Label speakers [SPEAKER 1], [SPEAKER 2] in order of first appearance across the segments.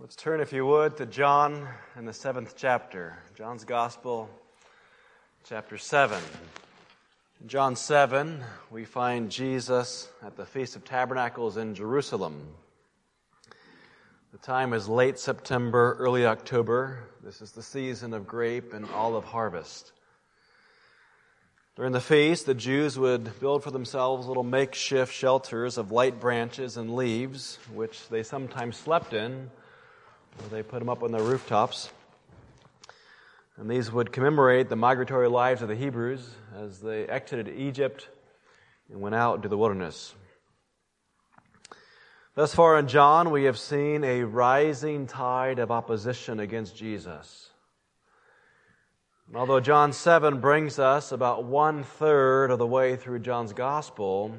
[SPEAKER 1] Let's turn, if you would, to John in the seventh chapter. John's Gospel, chapter 7. In John 7, we find Jesus at the Feast of Tabernacles in Jerusalem. The time is late September, early October. This is the season of grape and olive harvest. During the feast, the Jews would build for themselves little makeshift shelters of light branches and leaves, which they sometimes slept in they put them up on their rooftops. And these would commemorate the migratory lives of the Hebrews as they exited Egypt and went out into the wilderness. Thus far in John, we have seen a rising tide of opposition against Jesus. And although John 7 brings us about one third of the way through John's Gospel,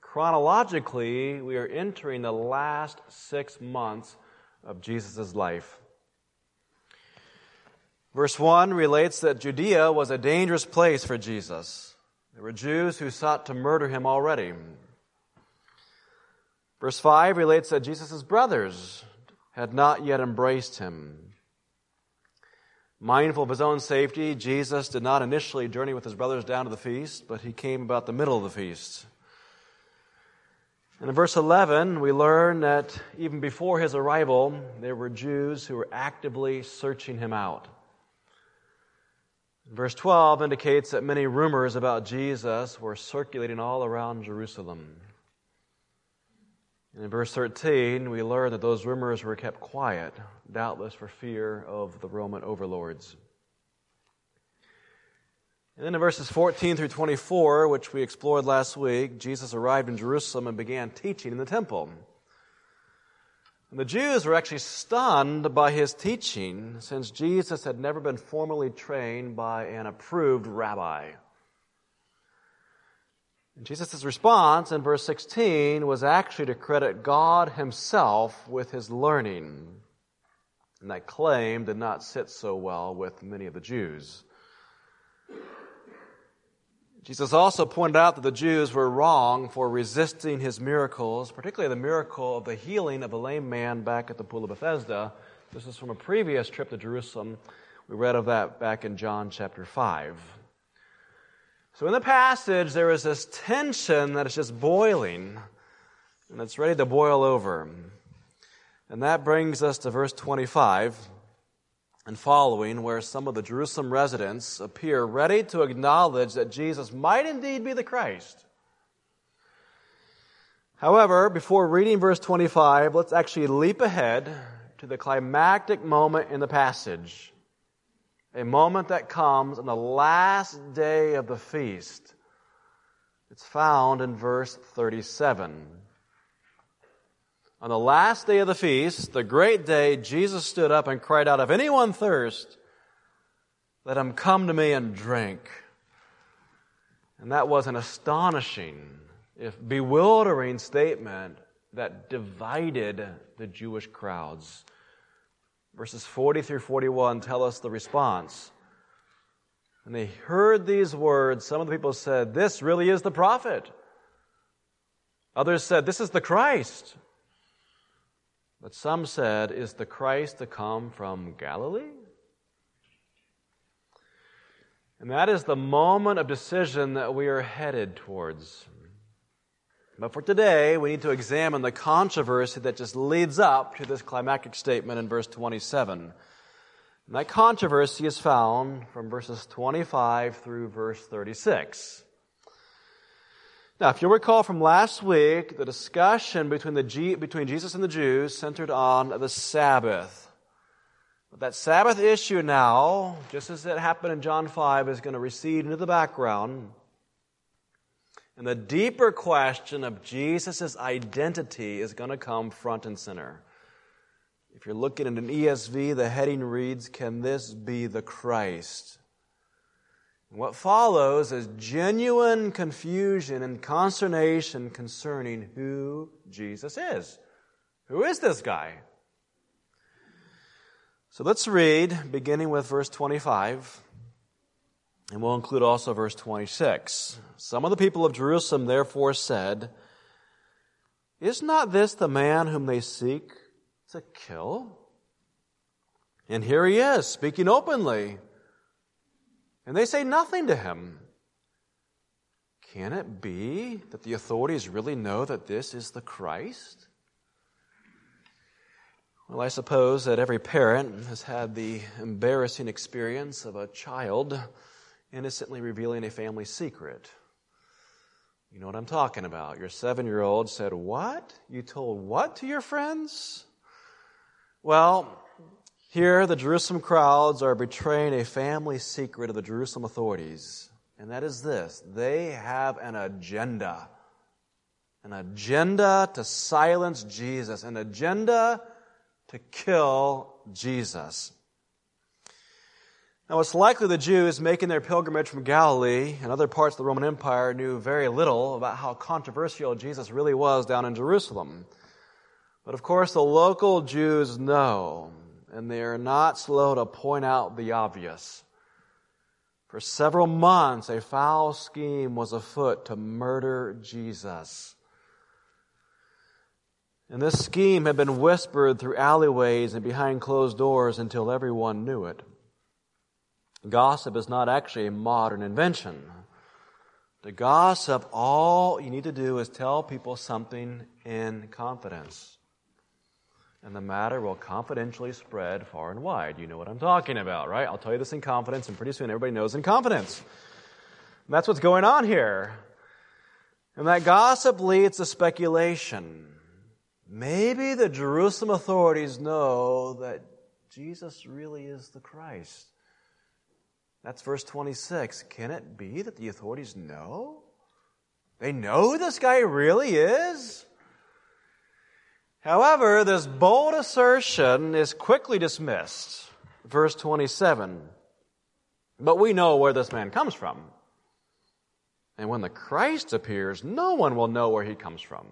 [SPEAKER 1] chronologically, we are entering the last six months of Jesus' life. Verse 1 relates that Judea was a dangerous place for Jesus. There were Jews who sought to murder him already. Verse 5 relates that Jesus' brothers had not yet embraced him. Mindful of his own safety, Jesus did not initially journey with his brothers down to the feast, but he came about the middle of the feast. And in verse 11, we learn that even before his arrival, there were Jews who were actively searching him out. Verse 12 indicates that many rumors about Jesus were circulating all around Jerusalem. And in verse 13, we learn that those rumors were kept quiet, doubtless for fear of the Roman overlords. And then in verses 14 through 24, which we explored last week, Jesus arrived in Jerusalem and began teaching in the temple. And the Jews were actually stunned by his teaching since Jesus had never been formally trained by an approved rabbi. And Jesus' response in verse 16 was actually to credit God himself with his learning. And that claim did not sit so well with many of the Jews. Jesus also pointed out that the Jews were wrong for resisting his miracles, particularly the miracle of the healing of a lame man back at the Pool of Bethesda. This is from a previous trip to Jerusalem. We read of that back in John chapter 5. So in the passage, there is this tension that is just boiling, and it's ready to boil over. And that brings us to verse 25 and following, where some of the Jerusalem residents appear ready to acknowledge that Jesus might indeed be the Christ. However, before reading verse 25, let's actually leap ahead to the climactic moment in the passage. A moment that comes on the last day of the feast. It's found in verse 37. On the last day of the feast, the great day, Jesus stood up and cried out, If anyone thirst, let him come to me and drink. And that was an astonishing, if bewildering statement that divided the Jewish crowds. Verses 40 through 41 tell us the response. When they heard these words, some of the people said, This really is the prophet. Others said, This is the Christ. But some said, Is the Christ to come from Galilee? And that is the moment of decision that we are headed towards. But for today, we need to examine the controversy that just leads up to this climactic statement in verse 27. And that controversy is found from verses 25 through verse 36. Now, if you recall from last week, the discussion between, the G, between Jesus and the Jews centered on the Sabbath. But that Sabbath issue now, just as it happened in John 5, is going to recede into the background. And the deeper question of Jesus' identity is going to come front and center. If you're looking at an ESV, the heading reads, Can this be the Christ? What follows is genuine confusion and consternation concerning who Jesus is. Who is this guy? So let's read, beginning with verse 25, and we'll include also verse 26. Some of the people of Jerusalem therefore said, Is not this the man whom they seek to kill? And here he is, speaking openly. And they say nothing to him. Can it be that the authorities really know that this is the Christ? Well, I suppose that every parent has had the embarrassing experience of a child innocently revealing a family secret. You know what I'm talking about. Your seven year old said, What? You told what to your friends? Well, here the Jerusalem crowds are betraying a family secret of the Jerusalem authorities. And that is this they have an agenda. An agenda to silence Jesus, an agenda to kill Jesus. Now, it's likely the Jews making their pilgrimage from Galilee and other parts of the Roman Empire knew very little about how controversial Jesus really was down in Jerusalem. But of course, the local Jews know, and they are not slow to point out the obvious. For several months, a foul scheme was afoot to murder Jesus. And this scheme had been whispered through alleyways and behind closed doors until everyone knew it. Gossip is not actually a modern invention. To gossip, all you need to do is tell people something in confidence. And the matter will confidentially spread far and wide. You know what I'm talking about, right? I'll tell you this in confidence, and pretty soon everybody knows in confidence. And that's what's going on here. And that gossip leads to speculation. Maybe the Jerusalem authorities know that Jesus really is the Christ. That's verse 26. Can it be that the authorities know? They know who this guy really is? However, this bold assertion is quickly dismissed. Verse 27. But we know where this man comes from. And when the Christ appears, no one will know where he comes from.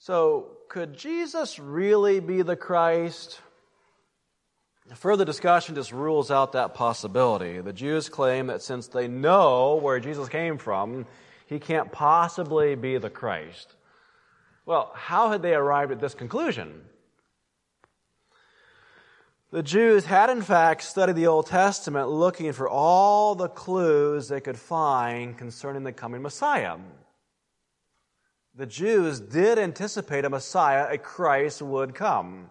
[SPEAKER 1] So, could Jesus really be the Christ? Further discussion just rules out that possibility. The Jews claim that since they know where Jesus came from, he can't possibly be the Christ. Well, how had they arrived at this conclusion? The Jews had, in fact, studied the Old Testament looking for all the clues they could find concerning the coming Messiah. The Jews did anticipate a Messiah, a Christ, would come.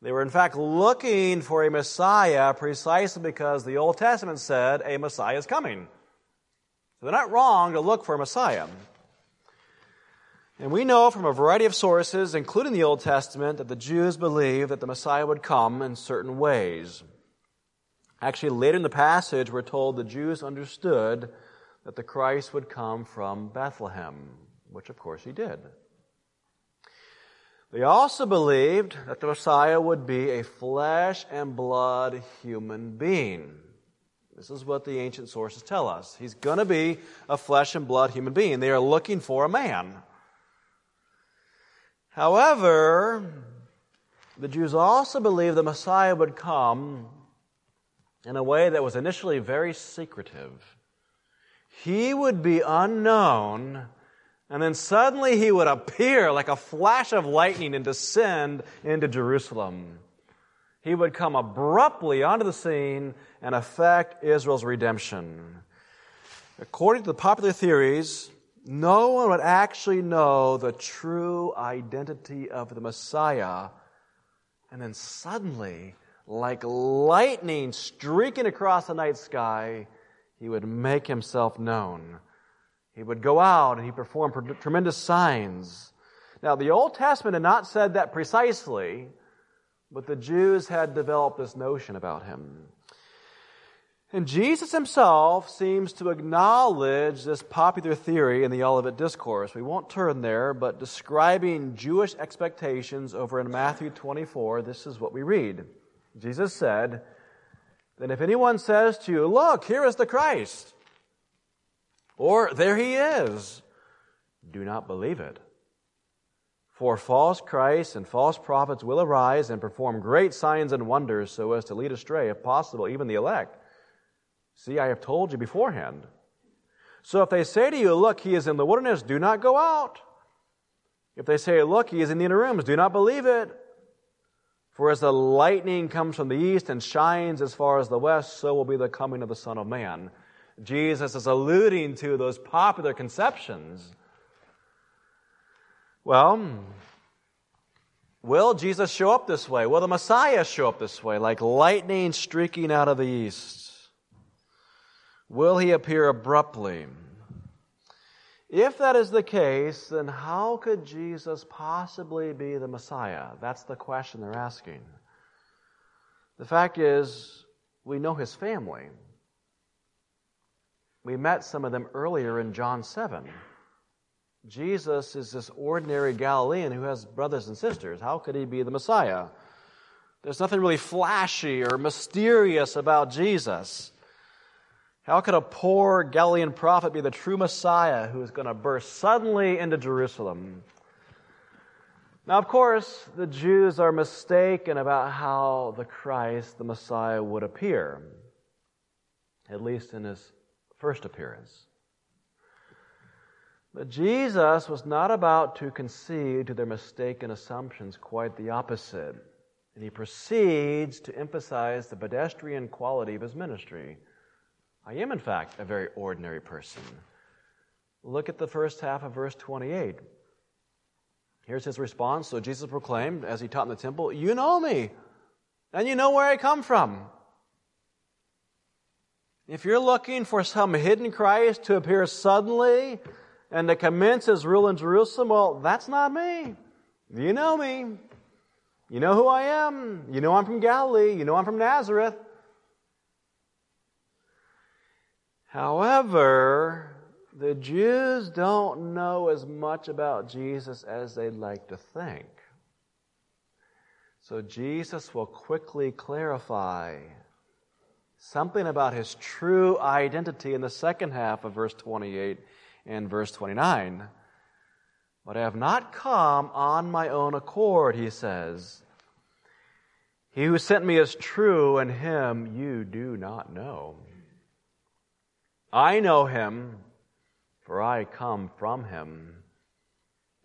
[SPEAKER 1] They were in fact looking for a Messiah precisely because the Old Testament said a Messiah is coming. So they're not wrong to look for a Messiah. And we know from a variety of sources, including the Old Testament, that the Jews believed that the Messiah would come in certain ways. Actually, later in the passage, we're told the Jews understood that the Christ would come from Bethlehem, which of course he did. They also believed that the Messiah would be a flesh and blood human being. This is what the ancient sources tell us. He's going to be a flesh and blood human being. They are looking for a man. However, the Jews also believed the Messiah would come in a way that was initially very secretive. He would be unknown and then suddenly he would appear like a flash of lightning and descend into Jerusalem. He would come abruptly onto the scene and affect Israel's redemption. According to the popular theories, no one would actually know the true identity of the Messiah. And then suddenly, like lightning streaking across the night sky, he would make himself known. He would go out and he performed tremendous signs. Now, the Old Testament had not said that precisely, but the Jews had developed this notion about him. And Jesus himself seems to acknowledge this popular theory in the Olivet Discourse. We won't turn there, but describing Jewish expectations over in Matthew 24, this is what we read. Jesus said, Then if anyone says to you, Look, here is the Christ, or, there he is. Do not believe it. For false Christs and false prophets will arise and perform great signs and wonders so as to lead astray, if possible, even the elect. See, I have told you beforehand. So if they say to you, Look, he is in the wilderness, do not go out. If they say, Look, he is in the inner rooms, do not believe it. For as the lightning comes from the east and shines as far as the west, so will be the coming of the Son of Man. Jesus is alluding to those popular conceptions. Well, will Jesus show up this way? Will the Messiah show up this way, like lightning streaking out of the east? Will he appear abruptly? If that is the case, then how could Jesus possibly be the Messiah? That's the question they're asking. The fact is, we know his family. We met some of them earlier in John 7. Jesus is this ordinary Galilean who has brothers and sisters. How could he be the Messiah? There's nothing really flashy or mysterious about Jesus. How could a poor Galilean prophet be the true Messiah who is going to burst suddenly into Jerusalem? Now, of course, the Jews are mistaken about how the Christ, the Messiah, would appear, at least in his first appearance. But Jesus was not about to concede to their mistaken assumptions, quite the opposite. And he proceeds to emphasize the pedestrian quality of his ministry. I am, in fact, a very ordinary person. Look at the first half of verse 28. Here's his response. So Jesus proclaimed, as he taught in the temple, You know me, and you know where I come from. If you're looking for some hidden Christ to appear suddenly and to commence his rule in Jerusalem, well, that's not me. You know me. You know who I am. You know I'm from Galilee. You know I'm from Nazareth. However, the Jews don't know as much about Jesus as they'd like to think. So Jesus will quickly clarify something about his true identity in the second half of verse 28 and verse 29. But I have not come on my own accord, he says. He who sent me is true, and him you do not know. I know him, for I come from him,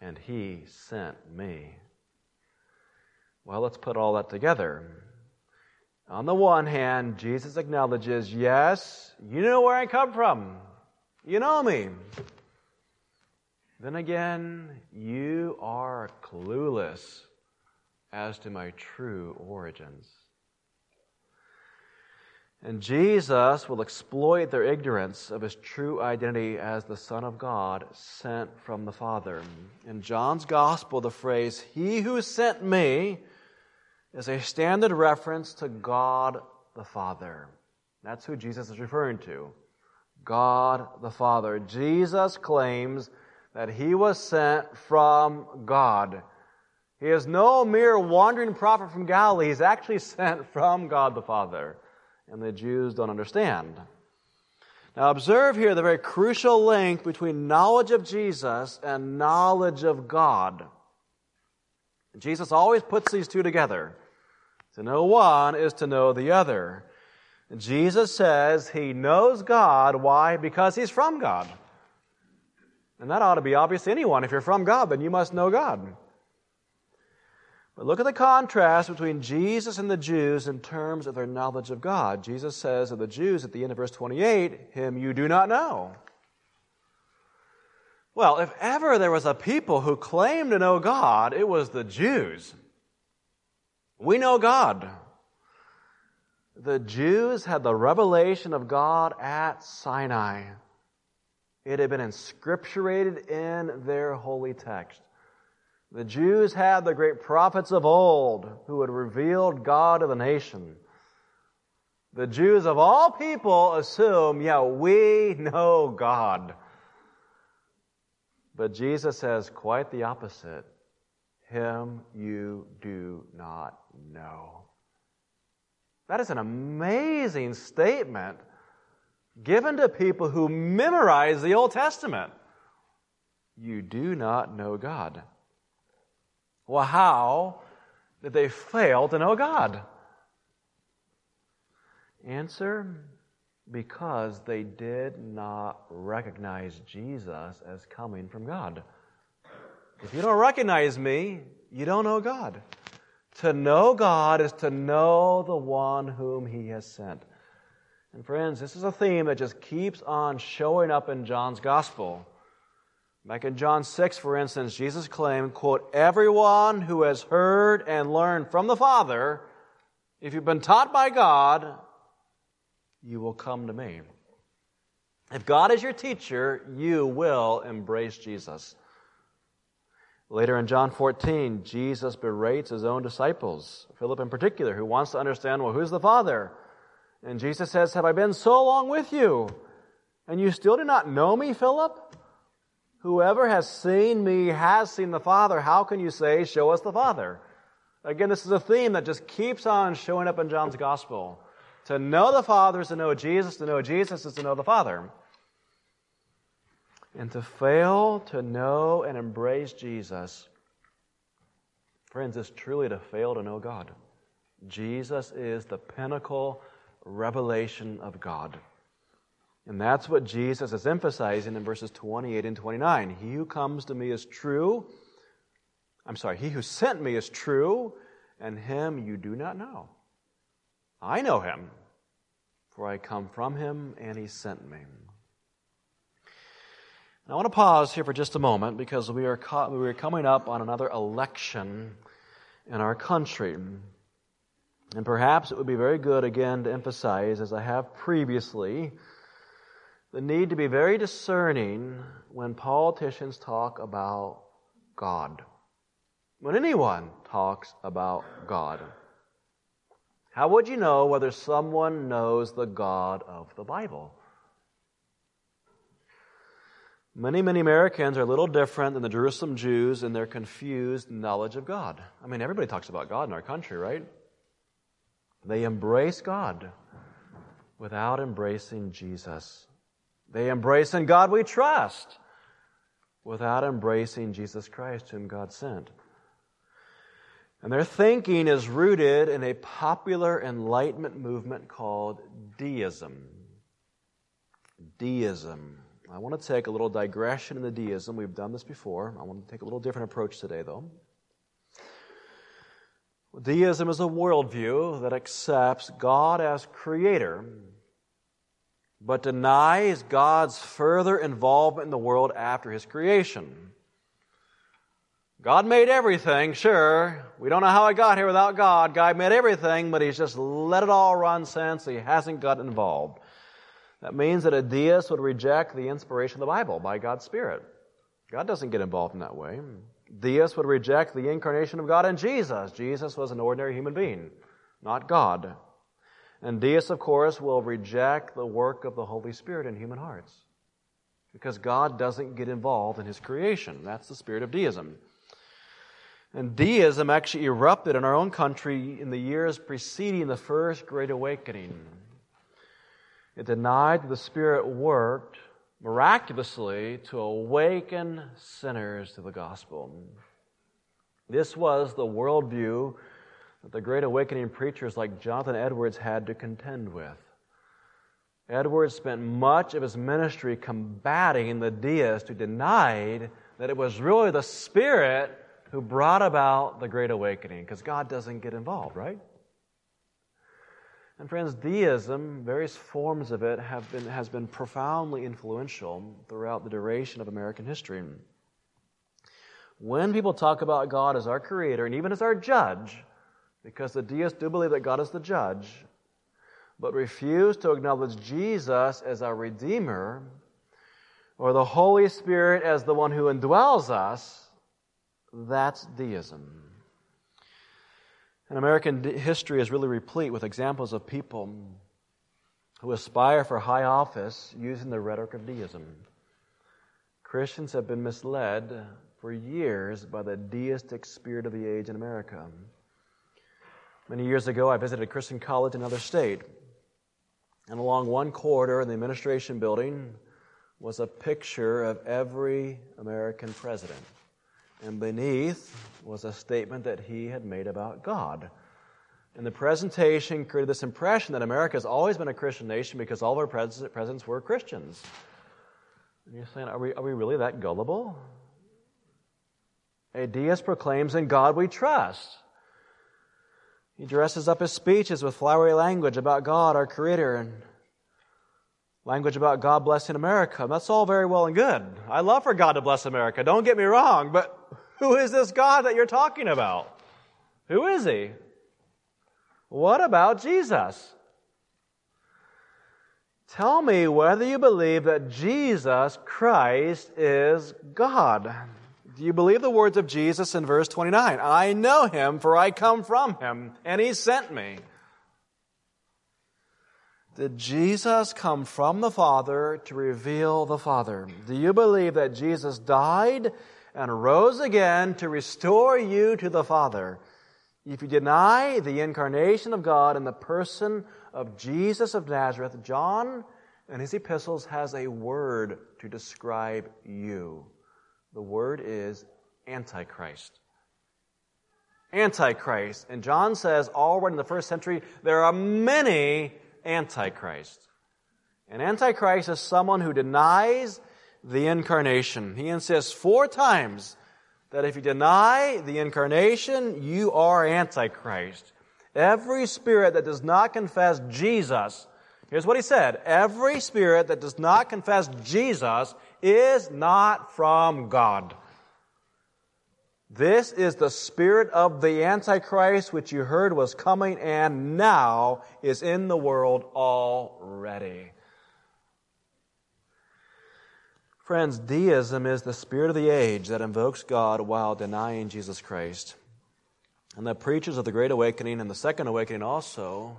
[SPEAKER 1] and he sent me. Well, let's put all that together. On the one hand, Jesus acknowledges, yes, you know where I come from. You know me. Then again, you are clueless as to my true origins. And Jesus will exploit their ignorance of his true identity as the Son of God sent from the Father. In John's Gospel, the phrase, He who sent me, is a standard reference to God the Father. That's who Jesus is referring to. God the Father. Jesus claims that he was sent from God. He is no mere wandering prophet from Galilee. He's actually sent from God the Father and the Jews don't understand. Now, observe here the very crucial link between knowledge of Jesus and knowledge of God. Jesus always puts these two together. To know one is to know the other. Jesus says he knows God. Why? Because he's from God. And that ought to be obvious to anyone. If you're from God, then you must know God. But look at the contrast between Jesus and the Jews in terms of their knowledge of God. Jesus says of the Jews at the end of verse 28, Him you do not know. Well, if ever there was a people who claimed to know God, it was the Jews. We know God. The Jews had the revelation of God at Sinai. It had been inscripturated in their holy text. The Jews had the great prophets of old who had revealed God to the nation. The Jews of all people assume, yeah, we know God. But Jesus says quite the opposite. Him you do not know. That is an amazing statement given to people who memorize the Old Testament. You do not know God. Well, how did they fail to know God? Answer because they did not recognize Jesus as coming from God. If you don't recognize me, you don't know God. To know God is to know the one whom He has sent. And friends, this is a theme that just keeps on showing up in John's Gospel. Back in John 6, for instance, Jesus claimed, quote, everyone who has heard and learned from the Father, if you've been taught by God, you will come to me. If God is your teacher, you will embrace Jesus. Later in John 14, Jesus berates his own disciples, Philip in particular, who wants to understand, well, who's the Father? And Jesus says, Have I been so long with you? And you still do not know me, Philip? Whoever has seen me has seen the Father. How can you say, Show us the Father? Again, this is a theme that just keeps on showing up in John's Gospel. To know the Father is to know Jesus, to know Jesus is to know the Father. And to fail to know and embrace Jesus, friends, is truly to fail to know God. Jesus is the pinnacle revelation of God. And that's what Jesus is emphasizing in verses 28 and 29. He who comes to me is true. I'm sorry, he who sent me is true, and him you do not know. I know him, for I come from him, and he sent me. I want to pause here for just a moment because we are, co- we are coming up on another election in our country. And perhaps it would be very good again to emphasize, as I have previously, the need to be very discerning when politicians talk about God. When anyone talks about God. How would you know whether someone knows the God of the Bible? Many, many Americans are a little different than the Jerusalem Jews in their confused knowledge of God. I mean, everybody talks about God in our country, right? They embrace God without embracing Jesus. They embrace in God we trust without embracing Jesus Christ, whom God sent. And their thinking is rooted in a popular Enlightenment movement called deism. Deism. I want to take a little digression in the deism. We've done this before. I want to take a little different approach today, though. Deism is a worldview that accepts God as creator but denies God's further involvement in the world after his creation. God made everything, sure. We don't know how it got here without God. God made everything, but he's just let it all run since he hasn't got involved. That means that a deist would reject the inspiration of the Bible by God's Spirit. God doesn't get involved in that way. Deists would reject the incarnation of God in Jesus. Jesus was an ordinary human being, not God. And deists, of course, will reject the work of the Holy Spirit in human hearts because God doesn't get involved in his creation. That's the spirit of deism. And deism actually erupted in our own country in the years preceding the first Great Awakening. It denied that the Spirit worked miraculously to awaken sinners to the gospel. This was the worldview that the Great Awakening preachers like Jonathan Edwards had to contend with. Edwards spent much of his ministry combating the deists who denied that it was really the Spirit who brought about the Great Awakening, because God doesn't get involved, right? And friends, deism, various forms of it, have been, has been profoundly influential throughout the duration of American history. When people talk about God as our creator and even as our judge, because the deists do believe that God is the judge, but refuse to acknowledge Jesus as our Redeemer or the Holy Spirit as the one who indwells us, that's deism. And American history is really replete with examples of people who aspire for high office using the rhetoric of deism. Christians have been misled for years by the deistic spirit of the age in America. Many years ago, I visited a Christian college in another state. And along one corridor in the administration building was a picture of every American president. And beneath was a statement that he had made about God. And the presentation created this impression that America has always been a Christian nation because all of our presidents were Christians. And you're saying, are we, are we really that gullible? A deist proclaims, In God we trust. He dresses up his speeches with flowery language about God, our Creator, and language about God blessing America. That's all very well and good. I love for God to bless America. Don't get me wrong, but who is this God that you're talking about? Who is he? What about Jesus? Tell me whether you believe that Jesus Christ is God. Do you believe the words of Jesus in verse 29? I know him, for I come from him, and he sent me. Did Jesus come from the Father to reveal the Father? Do you believe that Jesus died and rose again to restore you to the Father? If you deny the incarnation of God in the person of Jesus of Nazareth, John in his epistles has a word to describe you. The word is Antichrist. Antichrist. And John says already in the first century, there are many Antichrists. And Antichrist is someone who denies the incarnation. He insists four times that if you deny the incarnation, you are Antichrist. Every spirit that does not confess Jesus, here's what he said every spirit that does not confess Jesus is not from God. This is the spirit of the Antichrist, which you heard was coming and now is in the world already. Friends, deism is the spirit of the age that invokes God while denying Jesus Christ. And the preachers of the Great Awakening and the Second Awakening also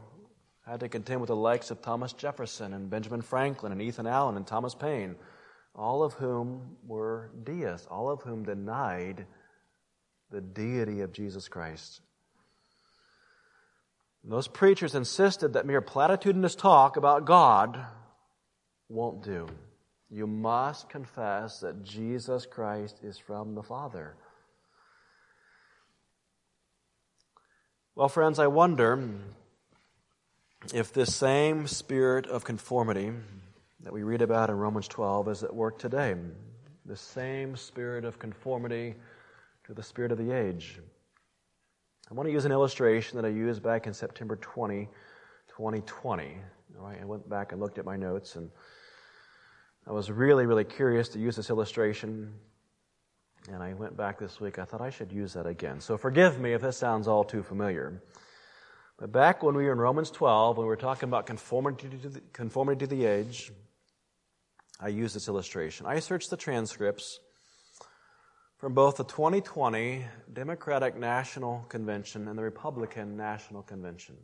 [SPEAKER 1] had to contend with the likes of Thomas Jefferson and Benjamin Franklin and Ethan Allen and Thomas Paine, all of whom were deists, all of whom denied the deity of Jesus Christ. And those preachers insisted that mere platitudinous talk about God won't do. You must confess that Jesus Christ is from the Father. Well, friends, I wonder if this same spirit of conformity that we read about in Romans 12 is at work today. The same spirit of conformity to the spirit of the age. I want to use an illustration that I used back in September 20, 2020. All right, I went back and looked at my notes and I was really, really curious to use this illustration, and I went back this week. I thought I should use that again. So forgive me if this sounds all too familiar. But back when we were in Romans 12, when we were talking about conformity to the, conformity to the age, I use this illustration. I searched the transcripts from both the 2020 Democratic National Convention and the Republican National Convention.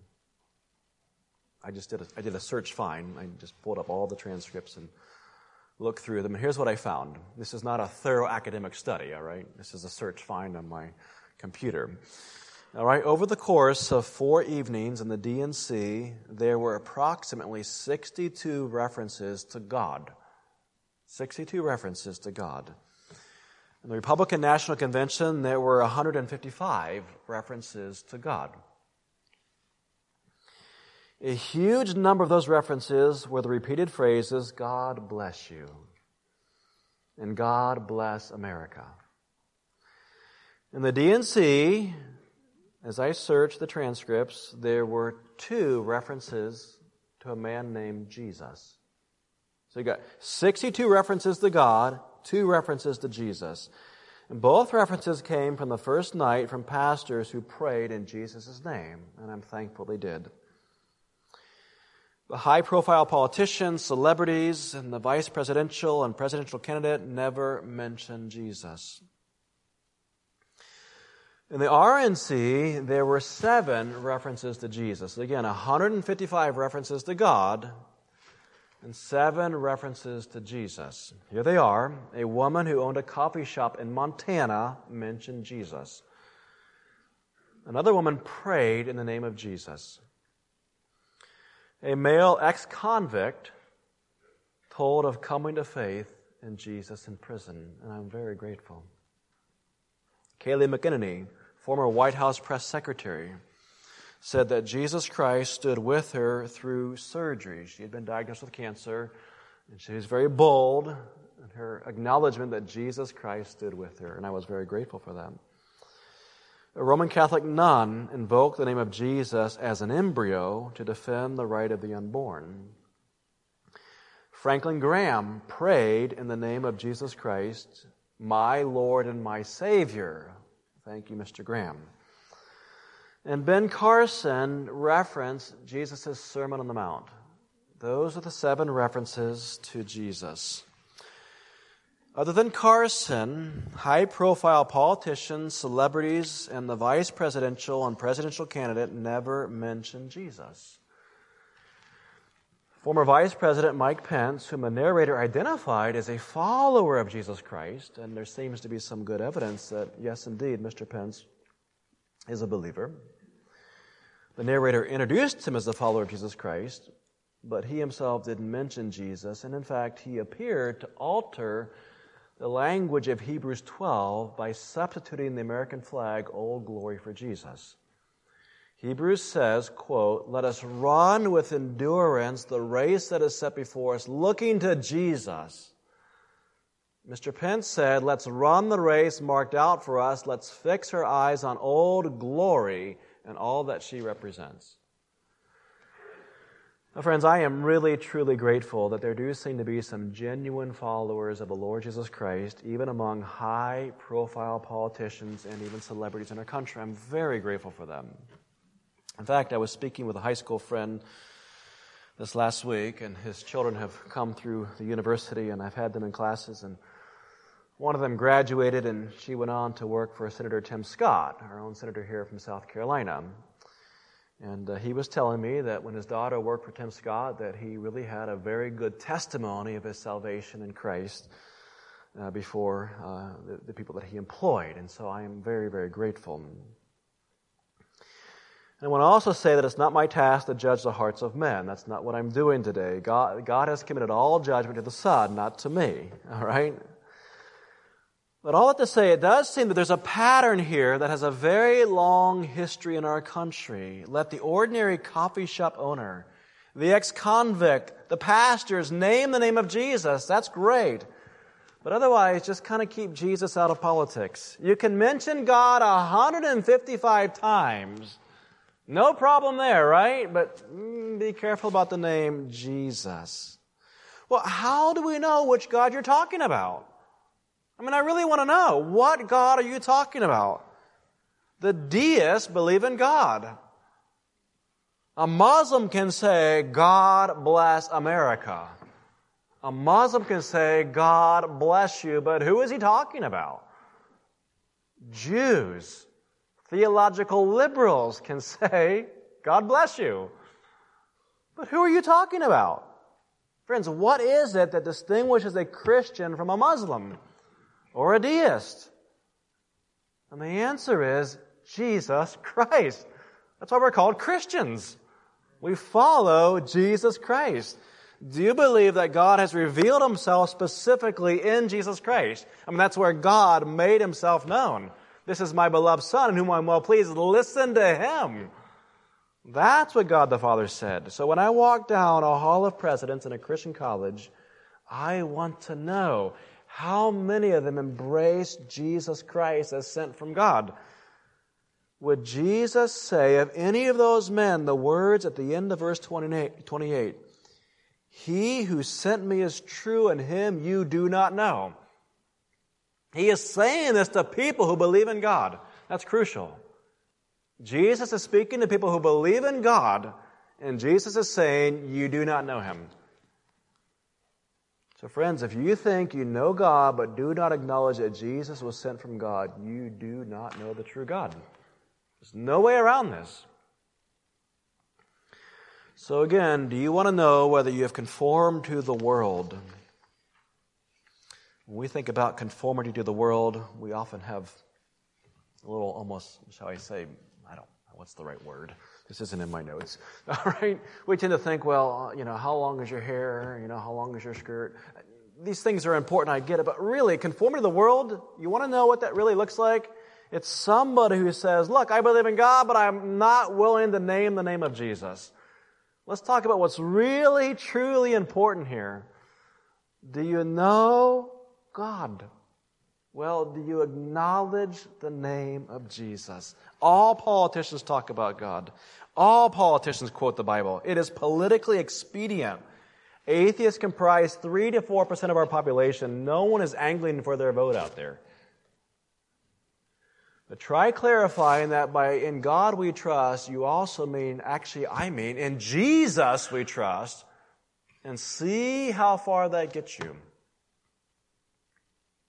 [SPEAKER 1] I just did a, I did a search find. I just pulled up all the transcripts and looked through them. And here's what I found. This is not a thorough academic study, all right? This is a search find on my computer. All right, over the course of four evenings in the DNC, there were approximately 62 references to God. 62 references to God. In the Republican National Convention, there were 155 references to God. A huge number of those references were the repeated phrases, God bless you, and God bless America. In the DNC, as I searched the transcripts, there were two references to a man named Jesus. So you got 62 references to God, two references to Jesus. And both references came from the first night from pastors who prayed in Jesus' name, and I'm thankful they did. The high profile politicians, celebrities, and the vice presidential and presidential candidate never mentioned Jesus. In the RNC, there were seven references to Jesus. Again, 155 references to God and seven references to Jesus. Here they are. A woman who owned a coffee shop in Montana mentioned Jesus. Another woman prayed in the name of Jesus. A male ex convict told of coming to faith in Jesus in prison, and I'm very grateful. Kayleigh McEnany, former White House press secretary, said that Jesus Christ stood with her through surgery. She had been diagnosed with cancer, and she was very bold in her acknowledgement that Jesus Christ stood with her, and I was very grateful for that. A Roman Catholic nun invoked the name of Jesus as an embryo to defend the right of the unborn. Franklin Graham prayed in the name of Jesus Christ, my Lord and my Savior. Thank you, Mr. Graham. And Ben Carson referenced Jesus' Sermon on the Mount. Those are the seven references to Jesus. Other than Carson, high profile politicians, celebrities, and the vice presidential and presidential candidate never mentioned Jesus. Former Vice President Mike Pence, whom a narrator identified as a follower of Jesus Christ, and there seems to be some good evidence that, yes, indeed, Mr. Pence is a believer. The narrator introduced him as a follower of Jesus Christ, but he himself didn't mention Jesus, and in fact, he appeared to alter the language of Hebrews 12 by substituting the American flag, Old Glory, for Jesus. Hebrews says, quote, Let us run with endurance the race that is set before us, looking to Jesus. Mr. Pence said, Let's run the race marked out for us. Let's fix our eyes on old glory and all that she represents. Now, friends, I am really, truly grateful that there do seem to be some genuine followers of the Lord Jesus Christ, even among high profile politicians and even celebrities in our country. I'm very grateful for them. In fact, I was speaking with a high school friend this last week, and his children have come through the university, and I've had them in classes. And one of them graduated, and she went on to work for Senator Tim Scott, our own senator here from South Carolina. And uh, he was telling me that when his daughter worked for Tim Scott, that he really had a very good testimony of his salvation in Christ uh, before uh, the, the people that he employed. And so I am very, very grateful. And I want to also say that it's not my task to judge the hearts of men. That's not what I'm doing today. God, God has committed all judgment to the Son, not to me. All right? But all that to say, it does seem that there's a pattern here that has a very long history in our country. Let the ordinary coffee shop owner, the ex convict, the pastors name the name of Jesus. That's great. But otherwise, just kind of keep Jesus out of politics. You can mention God 155 times no problem there, right? But mm, be careful about the name Jesus. Well, how do we know which God you're talking about? I mean, I really want to know. What God are you talking about? The deists believe in God. A Muslim can say, God bless America. A Muslim can say, God bless you, but who is he talking about? Jews. Theological liberals can say, God bless you. But who are you talking about? Friends, what is it that distinguishes a Christian from a Muslim or a deist? And the answer is Jesus Christ. That's why we're called Christians. We follow Jesus Christ. Do you believe that God has revealed himself specifically in Jesus Christ? I mean, that's where God made himself known. This is my beloved Son in whom I'm well pleased. Listen to him. That's what God the Father said. So when I walk down a hall of presidents in a Christian college, I want to know how many of them embrace Jesus Christ as sent from God. Would Jesus say of any of those men the words at the end of verse 28, 28 He who sent me is true, and him you do not know? He is saying this to people who believe in God. That's crucial. Jesus is speaking to people who believe in God, and Jesus is saying, You do not know him. So, friends, if you think you know God but do not acknowledge that Jesus was sent from God, you do not know the true God. There's no way around this. So, again, do you want to know whether you have conformed to the world? When we think about conformity to the world, we often have a little almost, shall I say, I don't know, what's the right word? This isn't in my notes. All right? We tend to think, well, you know, how long is your hair? You know, how long is your skirt? These things are important, I get it, but really, conformity to the world, you want to know what that really looks like? It's somebody who says, look, I believe in God, but I'm not willing to name the name of Jesus. Let's talk about what's really, truly important here. Do you know God. Well, do you acknowledge the name of Jesus? All politicians talk about God. All politicians quote the Bible. It is politically expedient. Atheists comprise 3 to 4% of our population. No one is angling for their vote out there. But try clarifying that by in God we trust, you also mean, actually, I mean, in Jesus we trust, and see how far that gets you.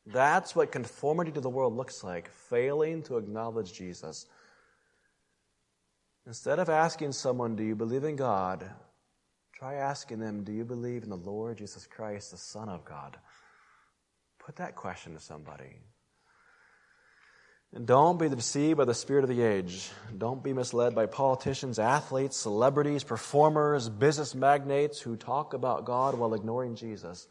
[SPEAKER 1] That's what conformity to the world looks like, failing to acknowledge Jesus. Instead of asking someone, Do you believe in God? try asking them, Do you believe in the Lord Jesus Christ, the Son of God? Put that question to somebody. And don't be deceived by the spirit of the age. Don't be misled by politicians, athletes, celebrities, performers, business magnates who talk about God while ignoring Jesus.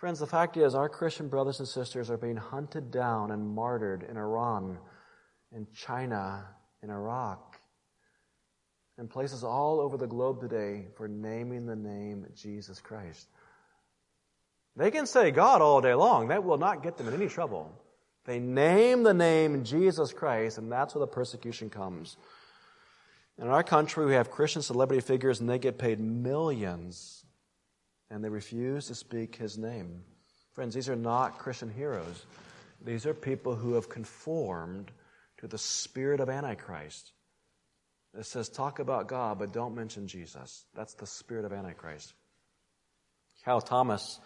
[SPEAKER 1] Friends, the fact is, our Christian brothers and sisters are being hunted down and martyred in Iran, in China, in Iraq, and places all over the globe today for naming the name Jesus Christ. They can say God all day long. That will not get them in any trouble. They name the name Jesus Christ, and that's where the persecution comes. In our country, we have Christian celebrity figures, and they get paid millions, and they refuse to speak his name. Friends, these are not Christian heroes. These are people who have conformed to the spirit of Antichrist. It says, talk about God, but don't mention Jesus. That's the spirit of Antichrist. Cal Thomas,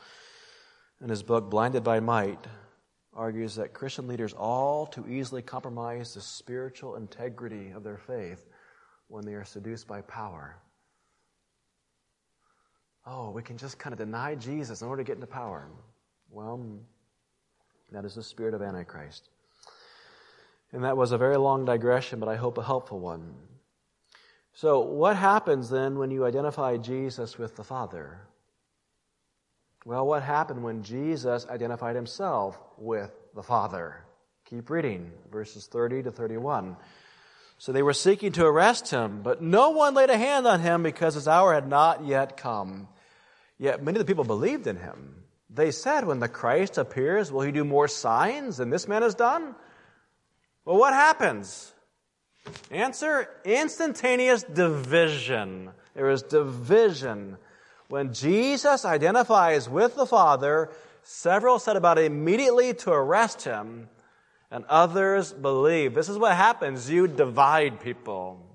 [SPEAKER 1] in his book Blinded by Might, argues that Christian leaders all too easily compromise the spiritual integrity of their faith when they are seduced by power. Oh, we can just kind of deny Jesus in order to get into power. Well, that is the spirit of Antichrist. And that was a very long digression, but I hope a helpful one. So, what happens then when you identify Jesus with the Father? Well, what happened when Jesus identified himself with the Father? Keep reading, verses 30 to 31. So they were seeking to arrest him, but no one laid a hand on him because his hour had not yet come. Yet many of the people believed in him. They said, When the Christ appears, will he do more signs than this man has done? Well, what happens? Answer instantaneous division. There is division when Jesus identifies with the Father, several set about immediately to arrest him, and others believe. This is what happens. You divide people.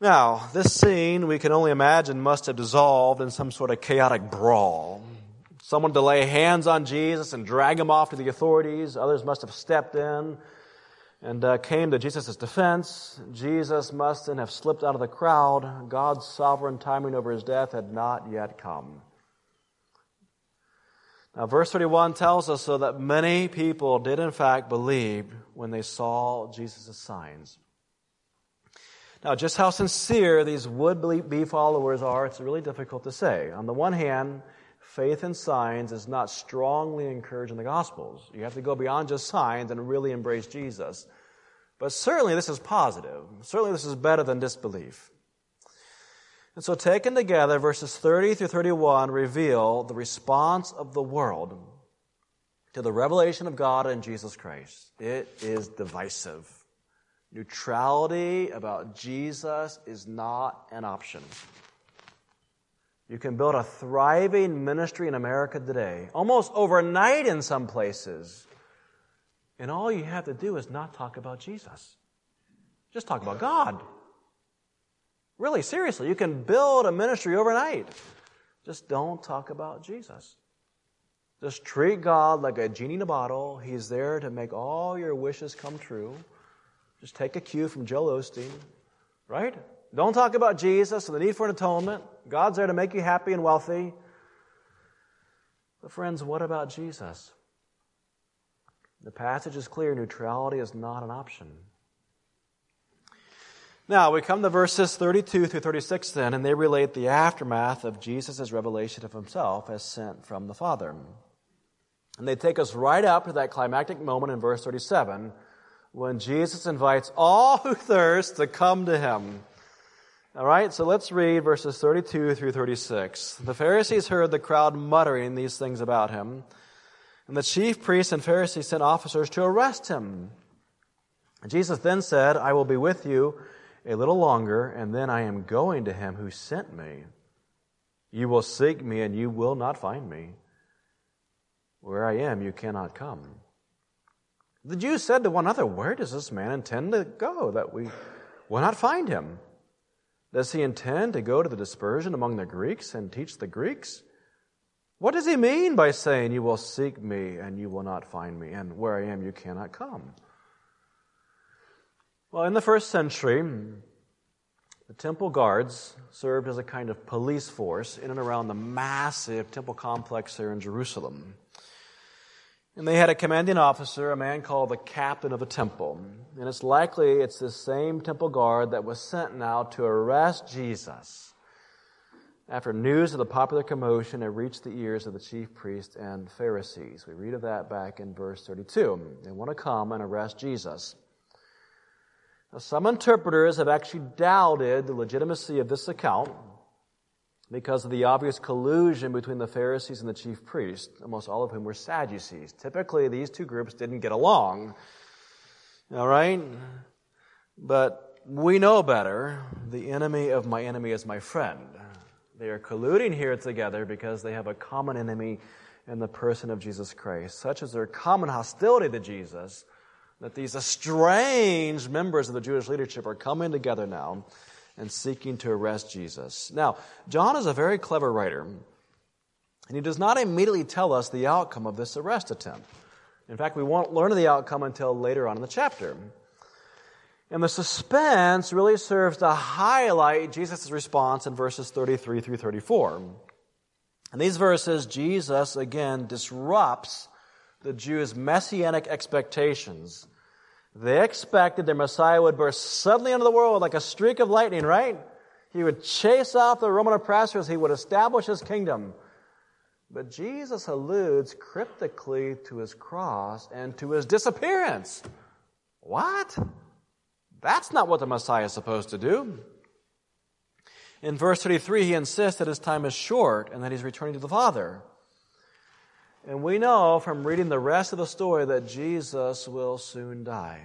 [SPEAKER 1] Now, this scene, we can only imagine, must have dissolved in some sort of chaotic brawl. Someone to lay hands on Jesus and drag him off to the authorities. Others must have stepped in and uh, came to Jesus' defense. Jesus must then have slipped out of the crowd. God's sovereign timing over his death had not yet come. Now, verse 31 tells us so that many people did in fact believe when they saw Jesus' signs. Now, just how sincere these would be followers are, it's really difficult to say. On the one hand, faith in signs is not strongly encouraged in the Gospels. You have to go beyond just signs and really embrace Jesus. But certainly this is positive. Certainly this is better than disbelief. And so, taken together, verses 30 through 31 reveal the response of the world to the revelation of God in Jesus Christ. It is divisive. Neutrality about Jesus is not an option. You can build a thriving ministry in America today, almost overnight in some places. And all you have to do is not talk about Jesus. Just talk about God. Really, seriously, you can build a ministry overnight. Just don't talk about Jesus. Just treat God like a genie in a bottle. He's there to make all your wishes come true. Just take a cue from Joel Osteen, right? Don't talk about Jesus and the need for an atonement. God's there to make you happy and wealthy. But, friends, what about Jesus? The passage is clear neutrality is not an option. Now, we come to verses 32 through 36 then, and they relate the aftermath of Jesus' revelation of himself as sent from the Father. And they take us right up to that climactic moment in verse 37 when Jesus invites all who thirst to come to him. All right, so let's read verses 32 through 36. The Pharisees heard the crowd muttering these things about him. And the chief priests and Pharisees sent officers to arrest him. Jesus then said, I will be with you a little longer, and then I am going to him who sent me. You will seek me, and you will not find me. Where I am, you cannot come. The Jews said to one another, Where does this man intend to go that we will not find him? Does he intend to go to the dispersion among the Greeks and teach the Greeks? What does he mean by saying, You will seek me and you will not find me, and where I am you cannot come? Well, in the first century, the temple guards served as a kind of police force in and around the massive temple complex there in Jerusalem. And they had a commanding officer, a man called the captain of the temple. And it's likely it's the same temple guard that was sent now to arrest Jesus after news of the popular commotion had reached the ears of the chief priests and Pharisees. We read of that back in verse 32. They want to come and arrest Jesus. Now, some interpreters have actually doubted the legitimacy of this account because of the obvious collusion between the Pharisees and the chief priests, almost all of whom were Sadducees. Typically, these two groups didn't get along. All right? But we know better. The enemy of my enemy is my friend. They are colluding here together because they have a common enemy in the person of Jesus Christ, such as their common hostility to Jesus, that these estranged members of the Jewish leadership are coming together now and seeking to arrest Jesus. Now, John is a very clever writer, and he does not immediately tell us the outcome of this arrest attempt. In fact, we won't learn the outcome until later on in the chapter. And the suspense really serves to highlight Jesus' response in verses 33 through 34. In these verses, Jesus again disrupts the Jews' messianic expectations. They expected their Messiah would burst suddenly into the world like a streak of lightning, right? He would chase off the Roman oppressors, he would establish his kingdom. But Jesus alludes cryptically to his cross and to his disappearance. What? That's not what the Messiah is supposed to do. In verse 33, he insists that his time is short and that he's returning to the Father. And we know from reading the rest of the story that Jesus will soon die.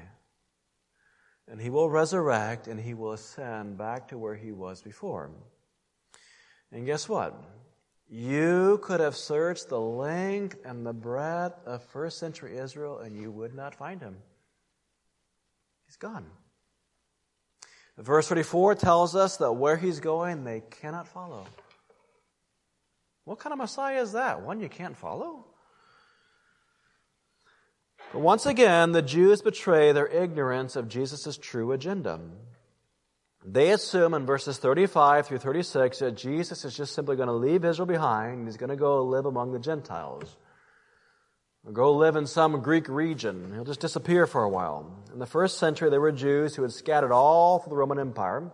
[SPEAKER 1] And he will resurrect and he will ascend back to where he was before. And guess what? You could have searched the length and the breadth of first century Israel and you would not find him. He's gone. Verse 34 tells us that where he's going, they cannot follow. What kind of Messiah is that? One you can't follow? But once again, the Jews betray their ignorance of Jesus' true agenda. They assume in verses 35 through 36 that Jesus is just simply going to leave Israel behind. He's going to go live among the Gentiles. Or go live in some Greek region. He'll just disappear for a while. In the first century, there were Jews who had scattered all through the Roman Empire.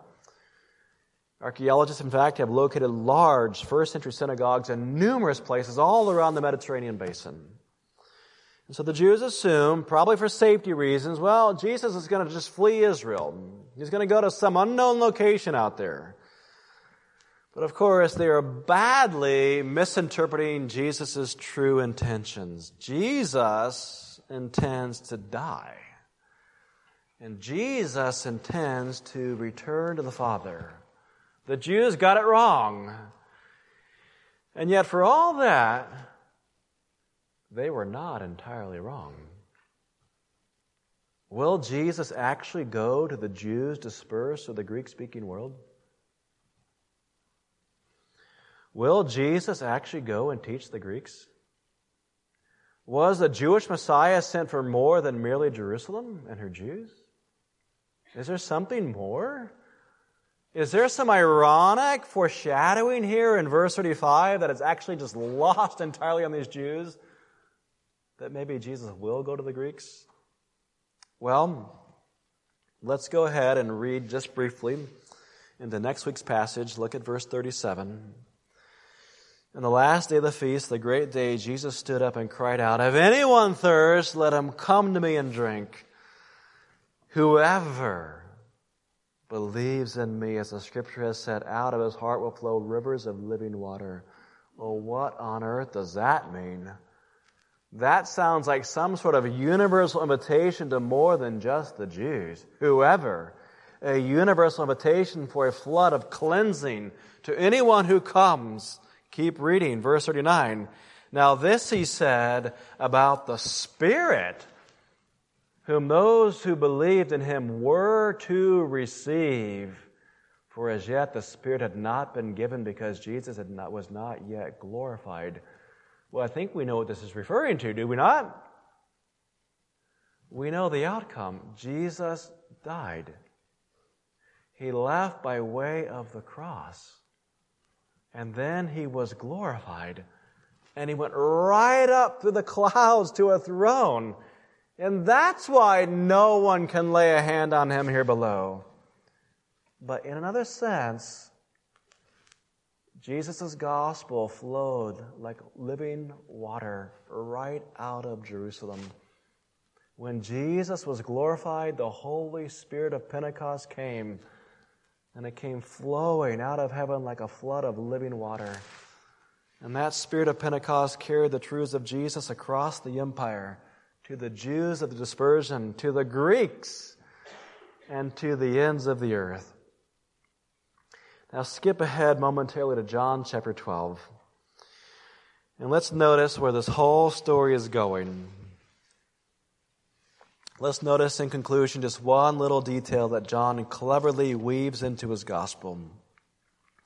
[SPEAKER 1] Archaeologists, in fact, have located large first century synagogues in numerous places all around the Mediterranean basin. And so the Jews assume, probably for safety reasons, well, Jesus is going to just flee Israel. He's going to go to some unknown location out there. But of course, they are badly misinterpreting Jesus' true intentions. Jesus intends to die. And Jesus intends to return to the Father. The Jews got it wrong. And yet, for all that, they were not entirely wrong. Will Jesus actually go to the Jews dispersed of the Greek speaking world? Will Jesus actually go and teach the Greeks? Was the Jewish Messiah sent for more than merely Jerusalem and her Jews? Is there something more? Is there some ironic foreshadowing here in verse 35 that it's actually just lost entirely on these Jews? That maybe Jesus will go to the Greeks? Well, let's go ahead and read just briefly into next week's passage. Look at verse 37. In the last day of the feast, the great day, Jesus stood up and cried out, If anyone thirst, let him come to me and drink. Whoever believes in me, as the scripture has said, out of his heart will flow rivers of living water. Well, what on earth does that mean? That sounds like some sort of universal invitation to more than just the Jews. Whoever. A universal invitation for a flood of cleansing to anyone who comes. Keep reading, verse 39. Now, this he said about the Spirit, whom those who believed in him were to receive. For as yet the Spirit had not been given because Jesus not, was not yet glorified. Well, I think we know what this is referring to, do we not? We know the outcome. Jesus died. He left by way of the cross. And then he was glorified. And he went right up through the clouds to a throne. And that's why no one can lay a hand on him here below. But in another sense, Jesus' gospel flowed like living water right out of Jerusalem. When Jesus was glorified, the Holy Spirit of Pentecost came, and it came flowing out of heaven like a flood of living water. And that Spirit of Pentecost carried the truths of Jesus across the empire to the Jews of the dispersion, to the Greeks, and to the ends of the earth. Now skip ahead momentarily to John chapter 12. And let's notice where this whole story is going. Let's notice in conclusion just one little detail that John cleverly weaves into his gospel.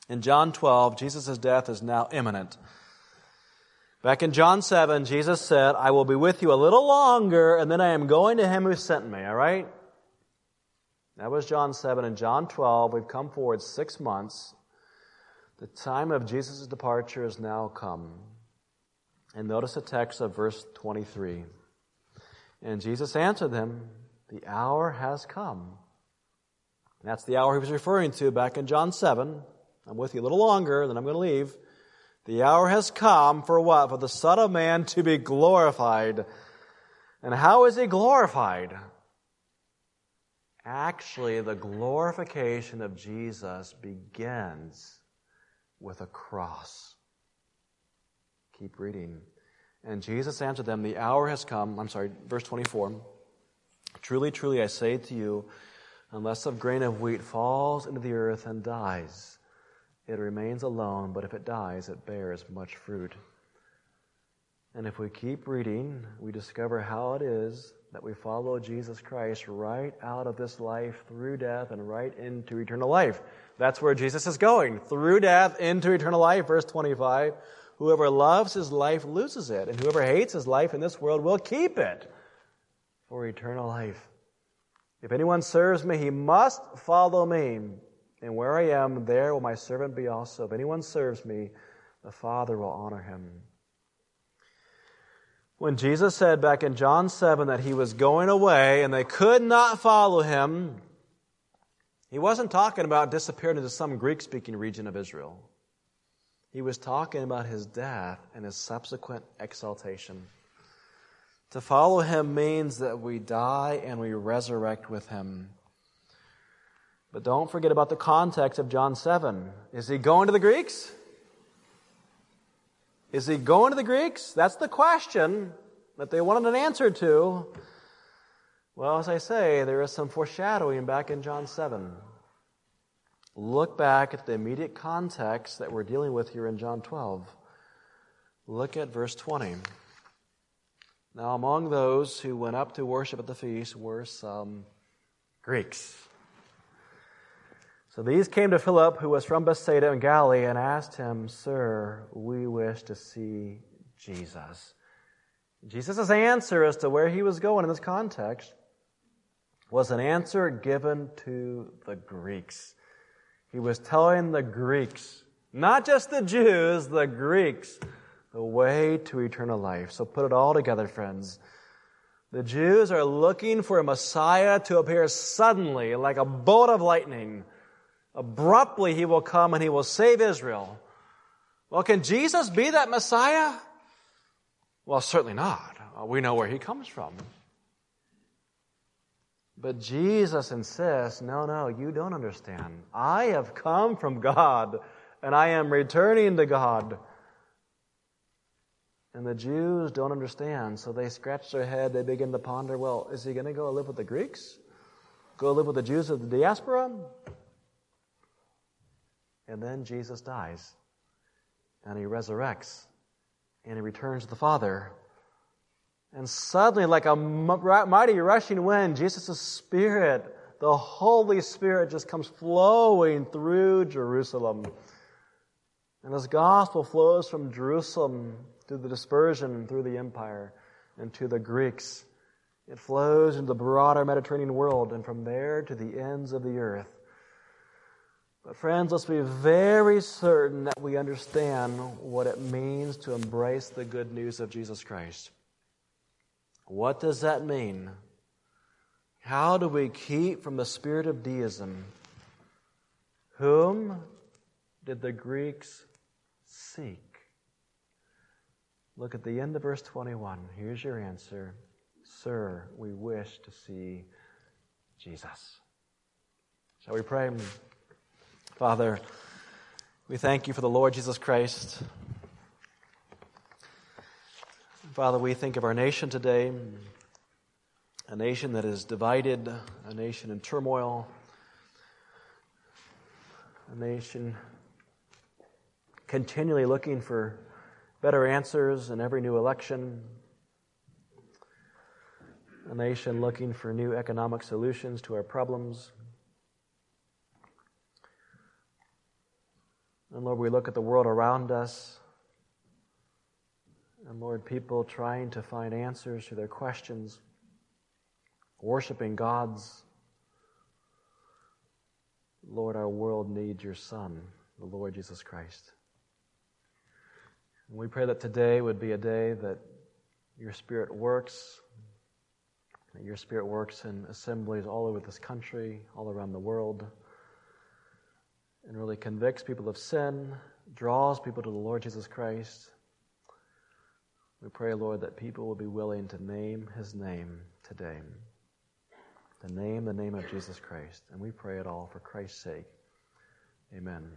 [SPEAKER 1] In John 12, Jesus' death is now imminent. Back in John 7, Jesus said, I will be with you a little longer, and then I am going to him who sent me, all right? That was John 7 and John 12. We've come forward six months. The time of Jesus' departure has now come. And notice the text of verse 23. And Jesus answered them, The hour has come. That's the hour he was referring to back in John 7. I'm with you a little longer, then I'm going to leave. The hour has come for what? For the Son of Man to be glorified. And how is he glorified? Actually, the glorification of Jesus begins with a cross. Keep reading. And Jesus answered them, The hour has come. I'm sorry, verse 24. Truly, truly, I say to you, unless a grain of wheat falls into the earth and dies, it remains alone, but if it dies, it bears much fruit. And if we keep reading, we discover how it is that we follow Jesus Christ right out of this life through death and right into eternal life. That's where Jesus is going. Through death into eternal life, verse 25. Whoever loves his life loses it, and whoever hates his life in this world will keep it for eternal life. If anyone serves me, he must follow me. And where I am, there will my servant be also. If anyone serves me, the Father will honor him. When Jesus said back in John 7 that he was going away and they could not follow him, he wasn't talking about disappearing into some Greek speaking region of Israel. He was talking about his death and his subsequent exaltation. To follow him means that we die and we resurrect with him. But don't forget about the context of John 7. Is he going to the Greeks? Is he going to the Greeks? That's the question that they wanted an answer to. Well, as I say, there is some foreshadowing back in John 7. Look back at the immediate context that we're dealing with here in John 12. Look at verse 20. Now, among those who went up to worship at the feast were some Greeks. So these came to Philip, who was from Bethsaida in Galilee, and asked him, Sir, we wish to see Jesus. Jesus' answer as to where he was going in this context was an answer given to the Greeks. He was telling the Greeks, not just the Jews, the Greeks, the way to eternal life. So put it all together, friends. The Jews are looking for a Messiah to appear suddenly, like a bolt of lightning Abruptly, he will come and he will save Israel. Well, can Jesus be that Messiah? Well, certainly not. Uh, we know where he comes from. But Jesus insists, no, no, you don't understand. I have come from God and I am returning to God. And the Jews don't understand, so they scratch their head. They begin to ponder well, is he going to go live with the Greeks? Go live with the Jews of the diaspora? And then Jesus dies, and he resurrects, and he returns to the Father. And suddenly, like a mighty rushing wind, Jesus' Spirit, the Holy Spirit, just comes flowing through Jerusalem. And his gospel flows from Jerusalem through the dispersion and through the empire and to the Greeks. It flows into the broader Mediterranean world and from there to the ends of the earth. But, friends, let's be very certain that we understand what it means to embrace the good news of Jesus Christ. What does that mean? How do we keep from the spirit of deism? Whom did the Greeks seek? Look at the end of verse 21. Here's your answer Sir, we wish to see Jesus. Shall we pray? Father, we thank you for the Lord Jesus Christ. Father, we think of our nation today, a nation that is divided, a nation in turmoil, a nation continually looking for better answers in every new election, a nation looking for new economic solutions to our problems. And Lord, we look at the world around us. And Lord, people trying to find answers to their questions, worshiping gods. Lord, our world needs your Son, the Lord Jesus Christ. And we pray that today would be a day that your Spirit works, that your Spirit works in assemblies all over this country, all around the world and really convicts people of sin, draws people to the Lord Jesus Christ. We pray, Lord, that people will be willing to name his name today. To name the name of Jesus Christ. And we pray it all for Christ's sake. Amen.